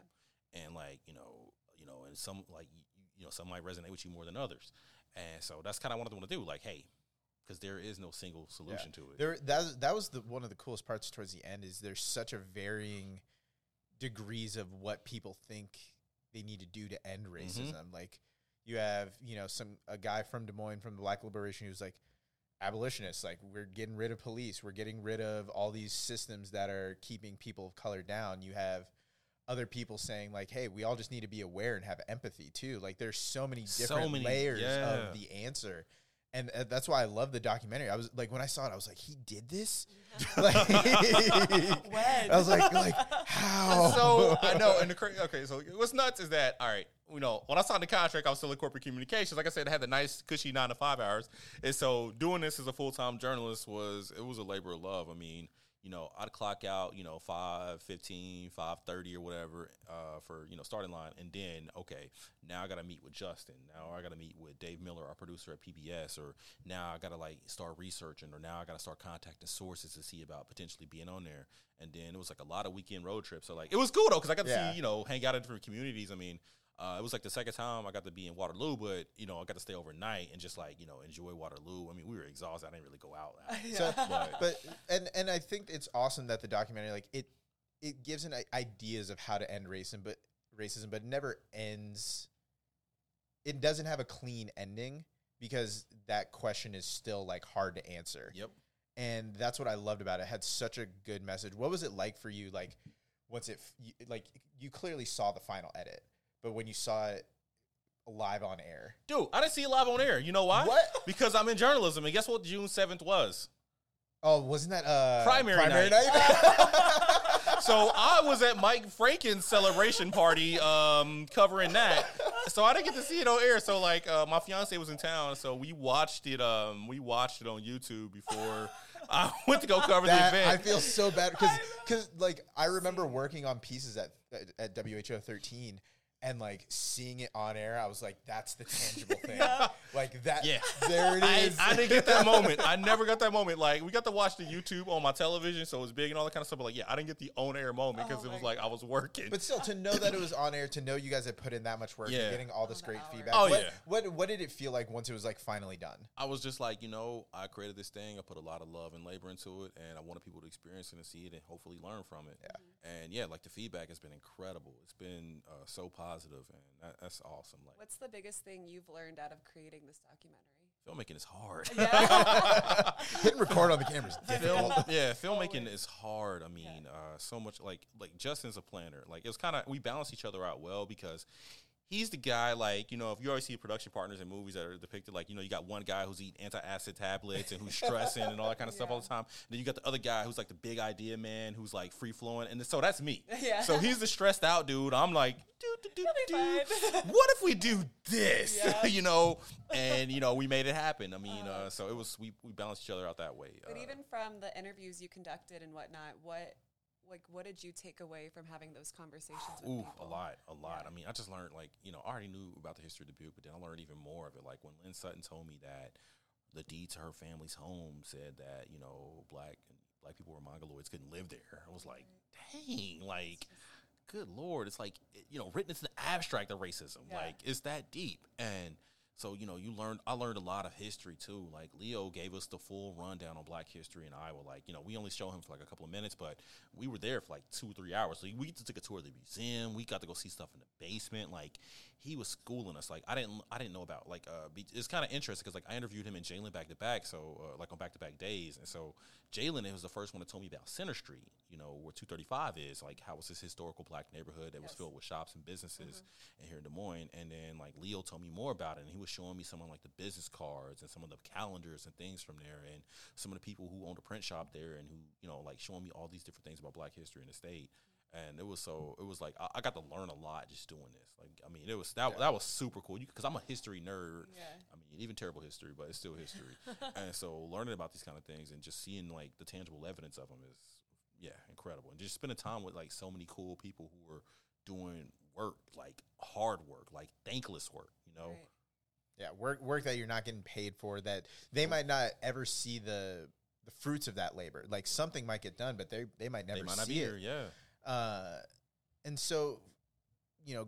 boom. And like you know, you know, and some like you, you know some might resonate with you more than others. And so that's kind of what I want to do. Like, hey, because there is no single solution to it. There, that that was the one of the coolest parts towards the end. Is there's such a varying degrees of what people think they need to do to end Mm-hmm. racism. Like, You have you know some a guy from Des Moines from the Black Liberation who's like abolitionists. Like we're getting rid of police. We're getting rid of all these systems that are keeping people of color down. You have other people saying like, "Hey, we all just need to be aware and have empathy too." Like there's so many So different many- layers yeah. of the answer. And uh, that's why I love the documentary. I was like, when I saw it, I was like, "He did this." [LAUGHS] like, [LAUGHS] When? [LAUGHS] I was like, "Like how?" so I know, and the cra- okay, so what's nuts is that all right. You know, when I signed the contract, I was still in corporate communications. Like I said, I had the nice, cushy nine to five hours, and so doing this as a full time journalist was it was a labor of love. I mean, you know, I'd clock out, you know, 5, 15, 5.30 or whatever uh, for, you know, starting line. And then, okay, now I got to meet with Justin. Now I got to meet with Dave Miller, our producer at PBS. Or now I got to, like, start researching. Or now I got to start contacting sources to see about potentially being on there. And then it was, like, a lot of weekend road trips. So, like, it was cool, though, because I got to Yeah. see, you know, hang out in different communities. I mean, uh, it was like the second time I got to be in Waterloo, but you know I got to stay overnight and just like you know enjoy Waterloo. I mean, we were exhausted. I didn't really go out. So, [LAUGHS] But- but and and I think it's awesome that the documentary like it it gives an ideas of how to end racism, but racism, but it never ends. It doesn't have a clean ending because that question is still like hard to answer. Yep. and that's what I loved about it. it. Had such a good message. What was it like for you? Like once it f- you, like you clearly saw the final edit, but when you saw it live on air, Dude, I didn't see it live on air. You know why? What? [LAUGHS] Because I'm in journalism, and guess what? June seventh was. oh, wasn't that uh Primary night. night? [LAUGHS] [LAUGHS] So I was at Mike Franken's celebration party, um, covering that. So I didn't get to see it on air. So like, uh, my fiance was in town, so we watched it. Um, we watched it on YouTube before I went to go cover that, the event. I feel so bad because because like I remember working on pieces at at, at WHO thirteen and like seeing it on air. I was like, that's the tangible [LAUGHS] thing. Like that. Yeah. there it is. I. I didn't get that [LAUGHS] moment. I never got that moment. Like we got to watch the YouTube on my television, so it was big and all that kind of stuff. But like, yeah, I didn't get the on air moment because Oh it was my like I was working. But still, to know that it was on air, to know you guys had put in that much work, Yeah. and getting all this great hours. feedback. Oh, what, yeah. What what did it feel like once it was like finally done? I was just like, you know, I created this thing. I put a lot of love and labor into it, and I wanted people to experience it and see it and hopefully learn from it. Yeah. And yeah, like the feedback has been incredible. It's been uh, so positive, and that, that's awesome. Like What's the biggest thing you've learned out of creating this documentary? filmmaking is hard. Yeah. [LAUGHS] Hitting record on the camera is Film, difficult. yeah, filmmaking is hard. I mean, uh, so much like like Justin's a planner. Like it was kind of we balance each other out well because he's the guy. Like you know, if you always see production partners in movies that are depicted, like you know, you got one guy who's eating anti-acid tablets and who's stressing and all that kind of stuff all [LAUGHS] the time. And then you got the other guy who's like the big idea man who's like free flowing. And so that's me. [LAUGHS] Yeah. So he's the stressed out dude. I'm like, do do do. [LAUGHS] What if we do this? Yeah. you know, and you know, we made it happen. I mean, uh, so it was we we balanced each other out that way. But Uh, even from the interviews you conducted and whatnot, what like what did you take away from having those conversations with Ooh, people? a lot, a lot. Yeah. I mean, I just learned like you know, I already knew about the history of Dubuque, but then I learned even more of it. Like when Lynn Sutton told me that the deed to her family's home said that you know black black people were mongoloids couldn't live there. I was like, dang, like. Good lord, it's like you know, written into the abstract of racism. Yeah. Like it's that deep, and so you know, you learned. I learned a lot of history too. Like Leo gave us the full rundown on Black history in Iowa. Like you know, we only show him for like a couple of minutes, but we were there for like two or three hours. So we took a tour of the museum. We got to go see stuff in the basement. Like he was schooling us. Like I didn't, I didn't know about. Like uh, it's kind of interesting because like I interviewed him and Jalen back to back. So uh, like on back to back days, and so Jalen it was the first one to tell me about Center Street. You know where two thirty five is. Like how was this historical black neighborhood that was filled with shops and businesses and here in Des Moines. And then like Leo told me more about it, and he was showing me some of like the business cards and some of the calendars and things from there, and some of the people who owned a print shop there, and who you know like showing me all these different things about Black history in the state. And it was so it was like I, I got to learn a lot just doing this. Like I mean, it was that that was super cool because I'm a history nerd. Yeah. I mean, even terrible history, but it's still history. [LAUGHS] and so learning about these kind of things and just seeing like the tangible evidence of them is yeah incredible. And just spending time with like so many cool people who were doing work like hard work, like thankless work. You know, Right. Yeah, work work that you're not getting paid for that they might not ever see the the fruits of that labor. Like something might get done, but they they might never they might not see be it. here. Yeah. Uh, and so, you know,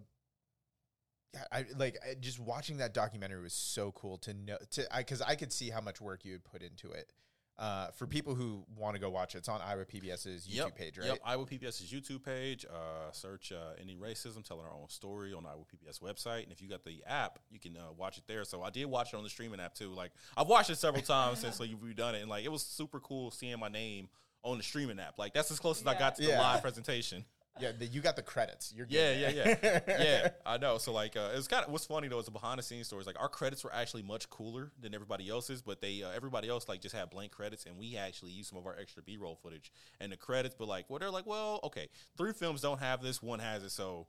I like I, just watching that documentary was so cool to know to I because I could see how much work you had put into it. Uh, for people who want to go watch it, it's on Iowa PBS's YouTube Yep, page, right? Yep, Iowa PBS's YouTube page. Uh, search uh, Ending Racism, telling our own story on Iowa PBS website. And if you got the app, you can uh, watch it there. So I did watch it on the streaming app too. Like I've watched it several [LAUGHS] times since like, we've done it, and like it was super cool seeing my name on the streaming app. Like that's as close as I got to the Yeah. live presentation. Yeah, the, you got the credits. You're Yeah, yeah, yeah, [LAUGHS] yeah. I know. So like, uh, it was kind of what's funny though is the behind the scenes stories. Like our credits were actually much cooler than everybody else's, but they uh, everybody else like just had blank credits, and we actually used some of our extra B roll footage and the credits. But like, well, they're like, well, okay, three films don't have this, one has it, so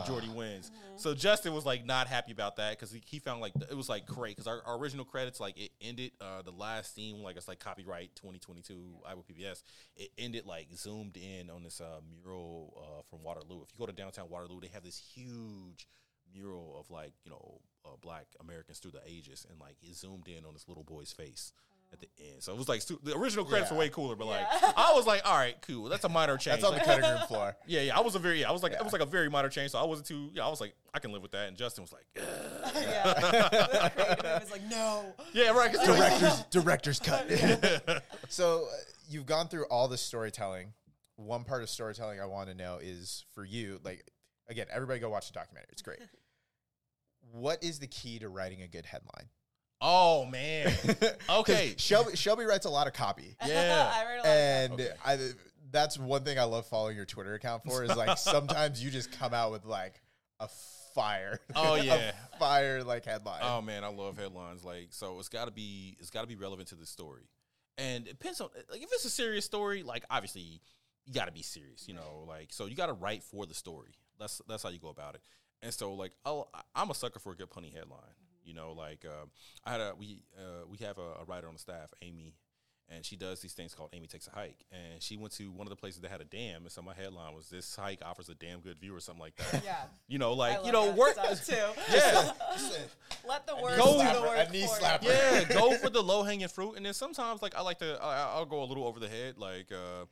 majority wins. So Justin was like not happy about that because he, he found like it was like great because our, our original credits like it ended uh, the last scene like it's like copyright 2022 Iowa PBS. It ended like zoomed in on this uh, mural uh, from Waterloo. If you go to downtown Waterloo, they have this huge mural of like you know uh, black Americans through the ages, and like it zoomed in on this little boy's face. At the end, so it was like stu- the original credits Yeah. were way cooler, but like Yeah. I was like, all right, cool, that's a minor change. That's on the Like, cutting room floor. [LAUGHS] yeah, yeah, I was a very, yeah, I was like, Yeah. it was like a very minor change, so I wasn't too, yeah, I was like, I can live with that, and Justin was like, [LAUGHS] yeah. [LAUGHS] The is like, no. yeah, right, director's director's cut. so uh, you've gone through all this storytelling. One part of storytelling I want to know is for you. Like again, everybody go watch the documentary. It's great. [LAUGHS] what is the key to writing a good headline? oh man. [LAUGHS] Okay. Shelby Shelby writes a lot of copy, [LAUGHS] Yeah. I read a lot of and Okay. I. That's one thing I love following your Twitter account for is like sometimes you just come out with like a fire. Oh, a yeah. fire like headline. oh man, I love headlines, like, so it's got to be, it's got to be relevant to the story, and it depends on, like, if it's a serious story, like, obviously, you got to be serious, you know, like, so you got to write for the story. That's that's how you go about it, and so like, I'll, I'm a sucker for a good punny headline, you know, like, um, I had a we uh, we have a, a writer on the staff, Amy. and she does these things called Amy Takes a Hike. And she went to one of the places that had a dam, and so my headline was "This hike offers a damn good view" or something like that. Yeah. You know, like I you know, that work. too. [LAUGHS] Yeah, Let the words Go- do the Slapper, work a knee for slapper. yeah, go [LAUGHS] for the low hanging fruit, and then sometimes like I like to I, I'll go a little over the head, like uh,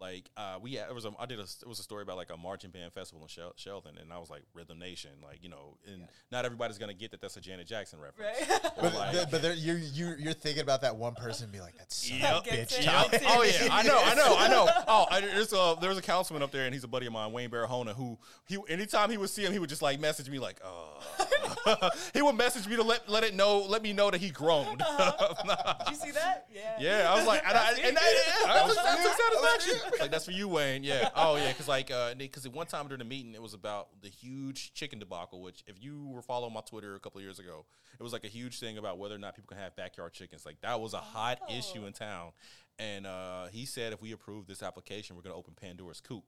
like uh, we it was a I did a it was a story about like a marching band festival in Shel- Sheldon, and I was like Rhythm Nation, like you know, and not everybody's gonna get that that's a Janet Jackson reference. Right. [LAUGHS] But, like- the- but there, you're you you're thinking about that one person and be like, that's son Yep. of a Gets bitch. it. Tom." Yep. oh yeah, I know, I know, I know. [LAUGHS] Oh, I, there's a there's a councilman up there, and he's a buddy of mine, Wayne Barahona, who he anytime he would see him, he would just like message me like, uh [LAUGHS] he would message me to let let it know, let me know that he groaned. Did you see that? Yeah. Yeah, I was like, and, I, and that, yeah, I was, I took That's Like that's for you, Wayne. Yeah. Oh yeah, because like, uh, because one time during the meeting, it was about the huge chicken debacle. Which, if you were following my Twitter a couple of years ago, it was like a huge thing about whether or not people can have backyard chickens. Like that was a hot Oh. issue in town. And uh, he said, if we approve this application, we're going to open Pandora's coop.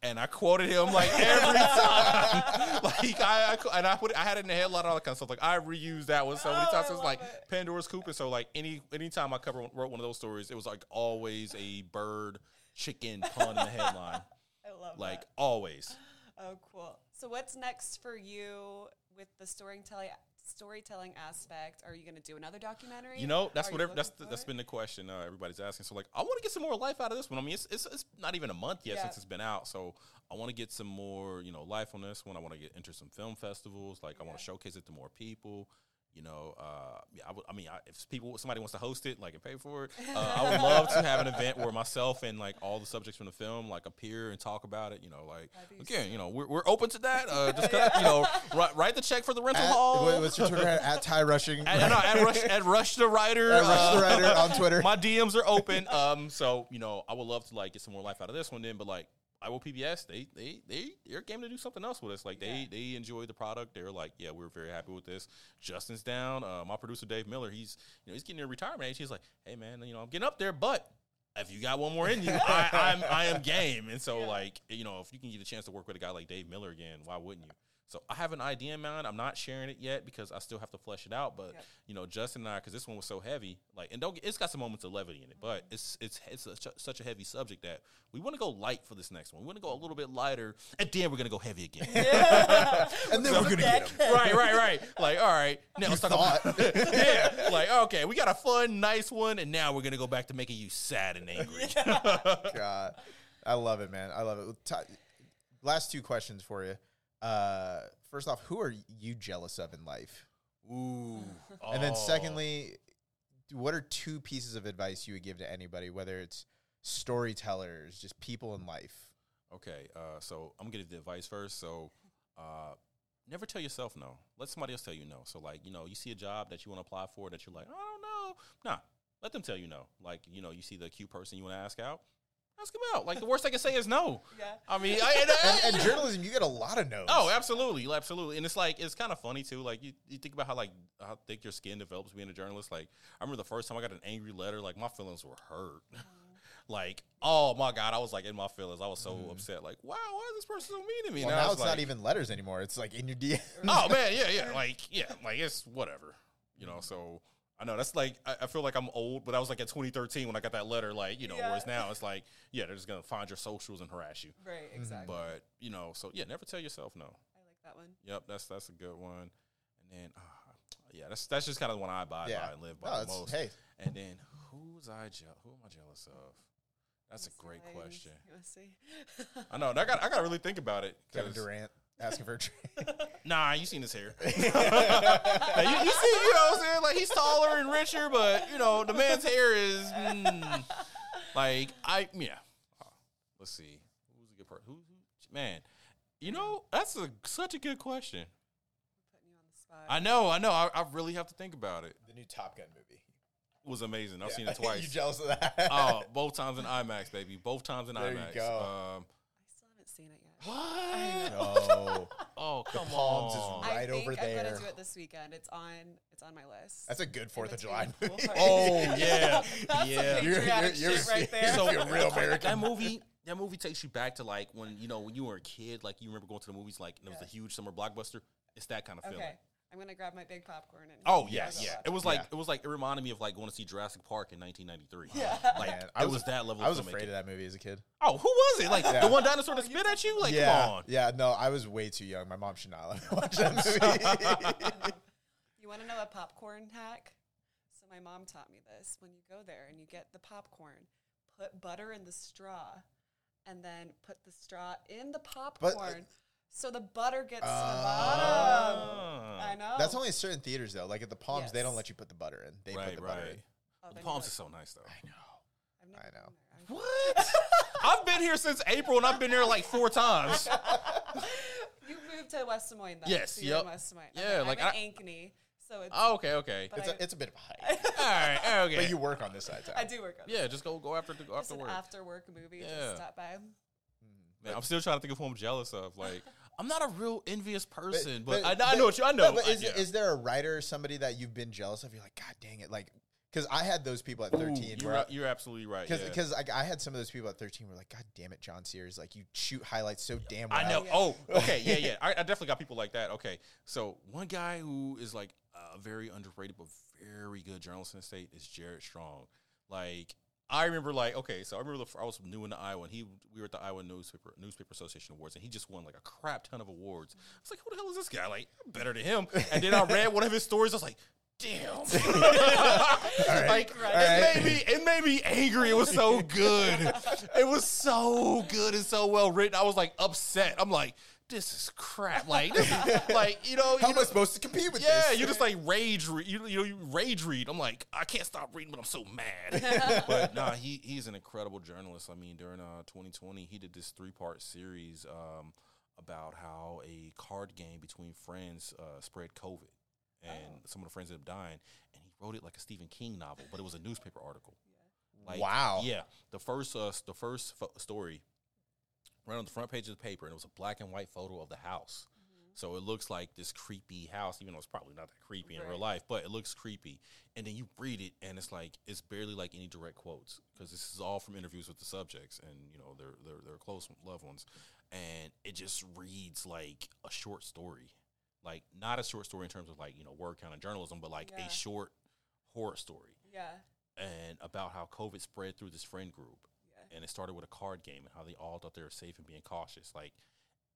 And I quoted him like [LAUGHS] every time, [LAUGHS] like I, I and I put I had it in the headline all that kind of stuff. Like I reused that one so many Oh, times. I It's like it. Pandora's coop, and so like any anytime I cover wrote one of those stories, it was like always a bird chicken pun in the headline, [LAUGHS] I love like that. always. Oh, cool. So what's next for you with the storytelling storytelling aspect? Are you going to do another documentary? You know, that's Are what you that's the, that's been the question uh, everybody's asking. So like, I want to get some more life out of this one. I mean, it's it's, it's not even a month yet Yeah. since it's been out, so I want to get some more you know life on this one. I want to get into some film festivals. Like, I want to showcase it to more people. You know, uh, yeah, I, would- I mean, I, if people somebody wants to host it, like and pay for it, uh, I would love to have an event where myself and like all the subjects from the film like appear and talk about it. You know, like That'd again, you know, we're, we're open to that. Uh, just cut, you [LAUGHS] know, write, write the check for the rental At, hall. what- what's your Twitter at? At Ty Rushing. At, no, at Rush, at Rush the Writer. At Rush the uh, Writer on Twitter. [LAUGHS] My DMs are open. Um, so you know, I would love to like get some more life out of this one. Then, but like. Iowa PBS, they they they they're game to do something else with us. Like they Yeah. they enjoy the product. They're like, yeah, we're very happy with this. Justin's down. Uh, my producer Dave Miller, he's you know he's getting near retirement age. He's like, hey man, you know I'm getting up there, but if you got one more in you, [LAUGHS] I, I'm I am game. And so Yeah. like you know if you can get a chance to work with a guy like Dave Miller again, why wouldn't you? So I have an idea in mind. I'm not sharing it yet because I still have to flesh it out. But Yep. you know, Justin and I, because this one was so heavy, like, and don't get, it's got some moments of levity in it, but Mm-hmm. it's it's it's such a, such a heavy subject that we want to go light for this next one. We want to go a little bit lighter, and then we're gonna go heavy again. [LAUGHS] and then we're gonna get him. right, right, right. Like, all right, now let's talk about [LAUGHS] yeah. Like, okay, we got a fun, nice one, and now we're gonna go back to making you sad and angry. [LAUGHS] God, I love it, man. I love it. Last two questions for you. Uh, first off, who are you jealous of in life? Ooh. And then Oh. secondly, what are two pieces of advice you would give to anybody, whether it's storytellers, just people in life? Okay, uh, so I'm gonna give the advice first. So, uh, never tell yourself no. Let somebody else tell you no. So, like, you know, you see a job that you want to apply for that you're like, I don't know. Nah, let them tell you no. Like, you know, you see the cute person you want to ask out, ask him out. Like, the worst I can say is no. Yeah. I mean, [LAUGHS] I, and, uh, And, and journalism, you get a lot of no's. Oh, absolutely, absolutely, and it's like it's kind of funny too. Like you, you think about how like how thick your skin develops being a journalist. Like I remember the first time I got an angry letter, like my feelings were hurt. [LAUGHS] like oh my god, I was like in my feelings. I was so mm-hmm. upset. Like wow, why is this person so mean to me? Well, And I now was it's not even letters anymore. It's like in your DM. oh man, [LAUGHS] yeah, yeah, like yeah, like it's whatever, you know. So I know that's like I, I feel like I'm old, but I was like at 2013 when I got that letter. Like you know, Yeah. whereas now it's like yeah, they're just gonna find your socials and harass you. Right. Exactly. But you know, so yeah, never tell yourself no. I like that one. Yep, that's that's a good one. And then, uh, yeah, that's that's just kind of the one I buy Yeah. by and live by No, the most. hey. And then, who's I je- who am I jealous of? That's a great question. Let's see. I know. I got I got to really think about it. Kevin 'cause- Durant asking for a trade. [LAUGHS] Nah, you seen his hair. [LAUGHS] You, you see, you know what I'm saying? Like he's taller and richer, but you know the man's hair is mm, like I yeah. Uh, let's see, who's a good person? Who, who man? You know that's a such a good question. Putting you on the spot. I know, I know. I, I really have to think about it. the new Top Gun movie. Was amazing. I've Yeah. seen it [LAUGHS] twice. you jealous of that? oh, both times in IMAX, baby. Both times in There you IMAX. go. Um, I still haven't seen it yet. What? no. [LAUGHS] Oh, come Palms is on. right I think over I'm there. gonna do it this weekend. It's on. It's on my list. That's a good Fourth of July Cool movie. Oh yeah, [LAUGHS] That's yeah. a patriotic You're- you're- shit right there. so- You're real American. That movie, that movie takes you back to like when you know when you were a kid. Like you remember going to the movies, like and it was Yeah. a huge summer blockbuster. It's that kind of feeling. Okay, I'm gonna grab my big popcorn and. Oh yes, yeah. It was like Yeah. it was like it reminded me of like going to see Jurassic Park in 1993. Yeah. like Man, it was, that level. I was of afraid filmmaking. of that movie as a kid. Oh, who was it? Like Yeah. the one dinosaur that oh, spit at you? Like yeah, come on. yeah. No, I was way too young. My mom should not let me watch that [LAUGHS] movie. You want to know a popcorn hack? So my mom taught me this. When you go there and you get the popcorn, put butter in the straw, and then put the straw in the uh, popcorn, so the butter gets to the bottom. Ah. I know. That's only certain theaters though. Like at the Palms, they don't let you put the butter in. They put right, the butter right. in. Oh, The palms you is so nice though. I know. I've never I know. been there. What? [LAUGHS] I've been here since April and I've been there like four times. [LAUGHS] You moved to West Des Moines, though. Yes, so you're in yep. West Des Moines. Yeah, Okay, like I'm I- Ankeny, so it's. Oh, okay, okay. It's I- a, it's a bit of a hike, [LAUGHS] All right, okay. but you work on this side. Town. I do work on it. yeah, just go go after the, go after work. after work movie. Yeah. Just stop by. Man, I'm still trying to think of who I'm jealous of. Like, I'm not a real envious person, But- but, but- I, I know what you. I know. No, but I- is, yeah. is there a writer or somebody that you've been jealous of? You're like, God dang it! Like, because I had those people at 13. Ooh, you're, I- you're absolutely right. Because yeah. like I had some of those people at 13 were like, God damn it, John Sears, like you shoot highlights so damn well. I know. Oh, [LAUGHS] okay. Yeah, yeah. I, I definitely got people like that. Okay. So one guy who is like a very underrated but very good journalist in the state is Jared Strong. Like I remember, like okay, so I remember the, I was new in the Iowa, and he we were at the Iowa newspaper newspaper association awards, and he just won like a crap ton of awards. I was like, who the hell is this guy? Like I'm better than him. And then I read one of his stories. I was like. Damn! [LAUGHS] like Right. it made me, it made me angry. It was so good. It was so good and so well written. I was like upset. I'm like, this is crap. Like, this is, [LAUGHS] like you know, How you am I supposed to compete with yeah, this? you just like rage read. You, you know, you rage read. I'm like, I can't stop reading, but I'm so mad. [LAUGHS] but nah, he he's an incredible journalist. I mean, during uh 2020, he did this three part series um about how a card game between friends uh, spread COVID, and some of the friends ended up dying. And he wrote it like a Stephen King novel, but it was a newspaper article. Like, Wow. Yeah, the first uh, the first fo- story right on the front page of the paper, and it was a black and white photo of the house. Mm-hmm. So it looks like this creepy house, even though it's probably not that creepy in real life, but it looks creepy. And then you read it, and it's like it's barely like any direct quotes because this is all from interviews with the subjects and you know their their their close loved ones, and it just reads like a short story, like not a short story in terms of like you know word count of journalism, but like Yeah. a short horror story Yeah. and about how COVID spread through this friend group. Yeah. And it started with a card game and how they all thought they were safe and being cautious. Like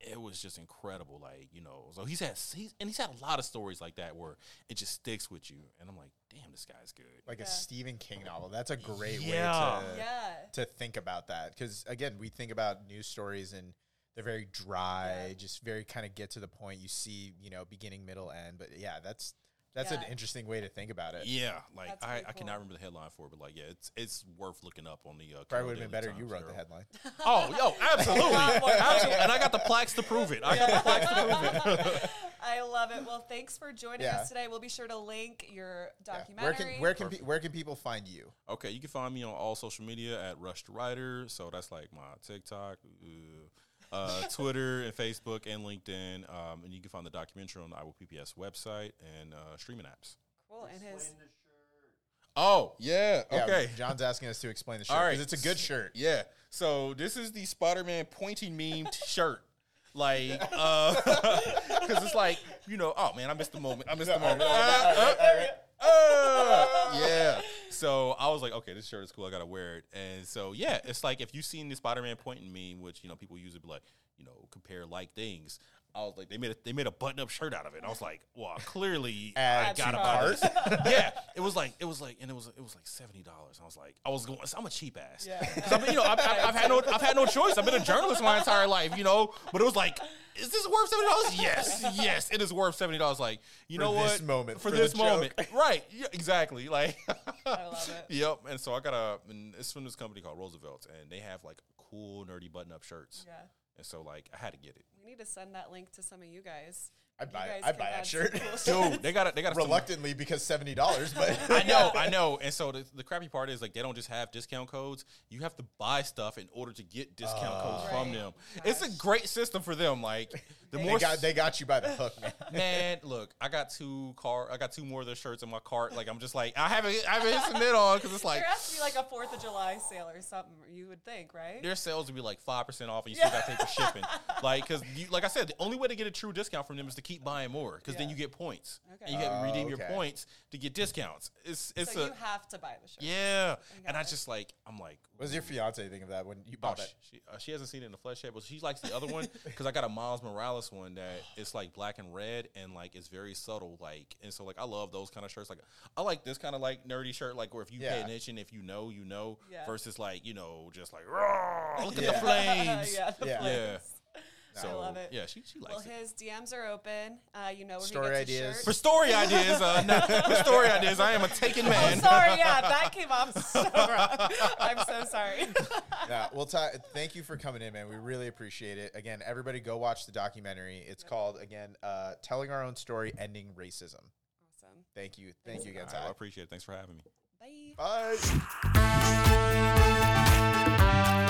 it was just incredible. Like, you know, so he's had he's and he's had a lot of stories like that where it just sticks with you. And I'm like, damn, this guy's good. like a Stephen King novel. That's a great Yeah. way to Yeah. to think about that because again, we think about news stories and they're very dry, Yeah. just very kind of get to the point. You see, you know, beginning, middle, end. But yeah, that's That's Yeah. an interesting way to think about it. Yeah, like I, pretty I cannot remember the headline for it, but like yeah, it's it's worth looking up on the. Uh, Probably would have been Daily better. You Times wrote the headline. [LAUGHS] Oh, yo, absolutely, [LAUGHS] absolutely, and I got the plaques to prove it. I got the plaques to prove it. [LAUGHS] I love it. Well, thanks for joining Yeah. us today. We'll be sure to link your Yeah. documentary. Where can where can pe- where can people find you? Okay, you can find me on all social media at Rush the Writer. So that's like my TikTok, uh, uh, Twitter, and Facebook, and LinkedIn. Um, and you can find the documentary on the Iowa PBS website and uh, streaming apps. cool. And his Oh yeah, Yeah, okay. John's asking us to explain the [LAUGHS] shirt All right, because it's a good shirt. Yeah. So this is the Spider Man pointing meme t- shirt. Like, [LAUGHS] uh, [LAUGHS] because it's like, you know, oh man, I missed the moment. I missed the moment. Uh, uh, uh, yeah. So I was like, okay, this shirt is cool. I gotta wear it. And so yeah, it's like if you've seen the Spider Man pointing meme, which you know people use it be like, you know, compare like things. I was like, they made a, they made a button up shirt out of it. And I was like, well, clearly [LAUGHS] I got a about cart. this. yeah, it was like it was like, and it was it was like seventy dollars. I was like, I was going, I'm a cheap ass. Yeah. 'Cause I've you know, I've, I've, I've had no, I've had no choice. I've been a journalist my entire life, you know. But it was like, is this worth seventy dollars? Yes, yes, it is worth seventy dollars. Like, you For know what? this moment, for, for this the moment, right? Yeah, exactly. Like, [LAUGHS] I love it. Yep. And so I got a, and it's from this company called Roosevelt, and they have like cool nerdy button-up shirts. Yeah. And so like I had to get it. We need to send that link to some of you guys. I'd buy. I'd buy that shirt. cool [LAUGHS] Dude, they got it. They got a Reluctantly because seventy dollars, but [LAUGHS] I know, I know. [LAUGHS] And so the, the crappy part is like they don't just have discount codes. You have to buy stuff in order to get discount uh, codes from Right. them. It's a great system for them. Like the they more got they got you by the hook, man. man, look, I got two car, I got two more of their shirts in my cart. Like I'm just like I haven't, I haven't hit submit on because it's like there has to be like a Fourth of July sale or something. You would think, right? their sales would be like five percent off, and you still got to pay for shipping. Like, because like I said, the only way to get a true discount from them is to keep buying more, because then you get points, Okay. and you get to Oh, redeem your points to get discounts. It's it's so a you have to buy the shirt. yeah, and I just like I'm like. What does your fiance think of that when you Oh, bought she, it? she, uh, she hasn't seen it in the flesh yet, but she likes the other one [LAUGHS] because I got a Miles Morales one that it's like black and red and like it's very subtle, like and so like I love those kind of shirts. Like I like this kind of like nerdy shirt, like where if you pay attention, if you know, you know, Yeah. versus like you know just like "Roar, look at the flames. [LAUGHS] yeah, the Yeah. flames. So I love it. yeah, she she likes Well, it. Well, his DMs are open. Uh, you know where Story he gets ideas. His For story [LAUGHS] ideas, uh, no, for story ideas, I am a taken Oh, man. sorry. Yeah, [LAUGHS] that came off so [LAUGHS] wrong. I'm so sorry. Yeah, well, Ty, thank you for coming in, man. We really appreciate it. Again, everybody go watch the documentary. It's called again, uh, "Telling Our Own Story: Ending Racism." awesome. Thank you, thank you again, All right, well, I appreciate it. Thanks for having me. Bye. Bye.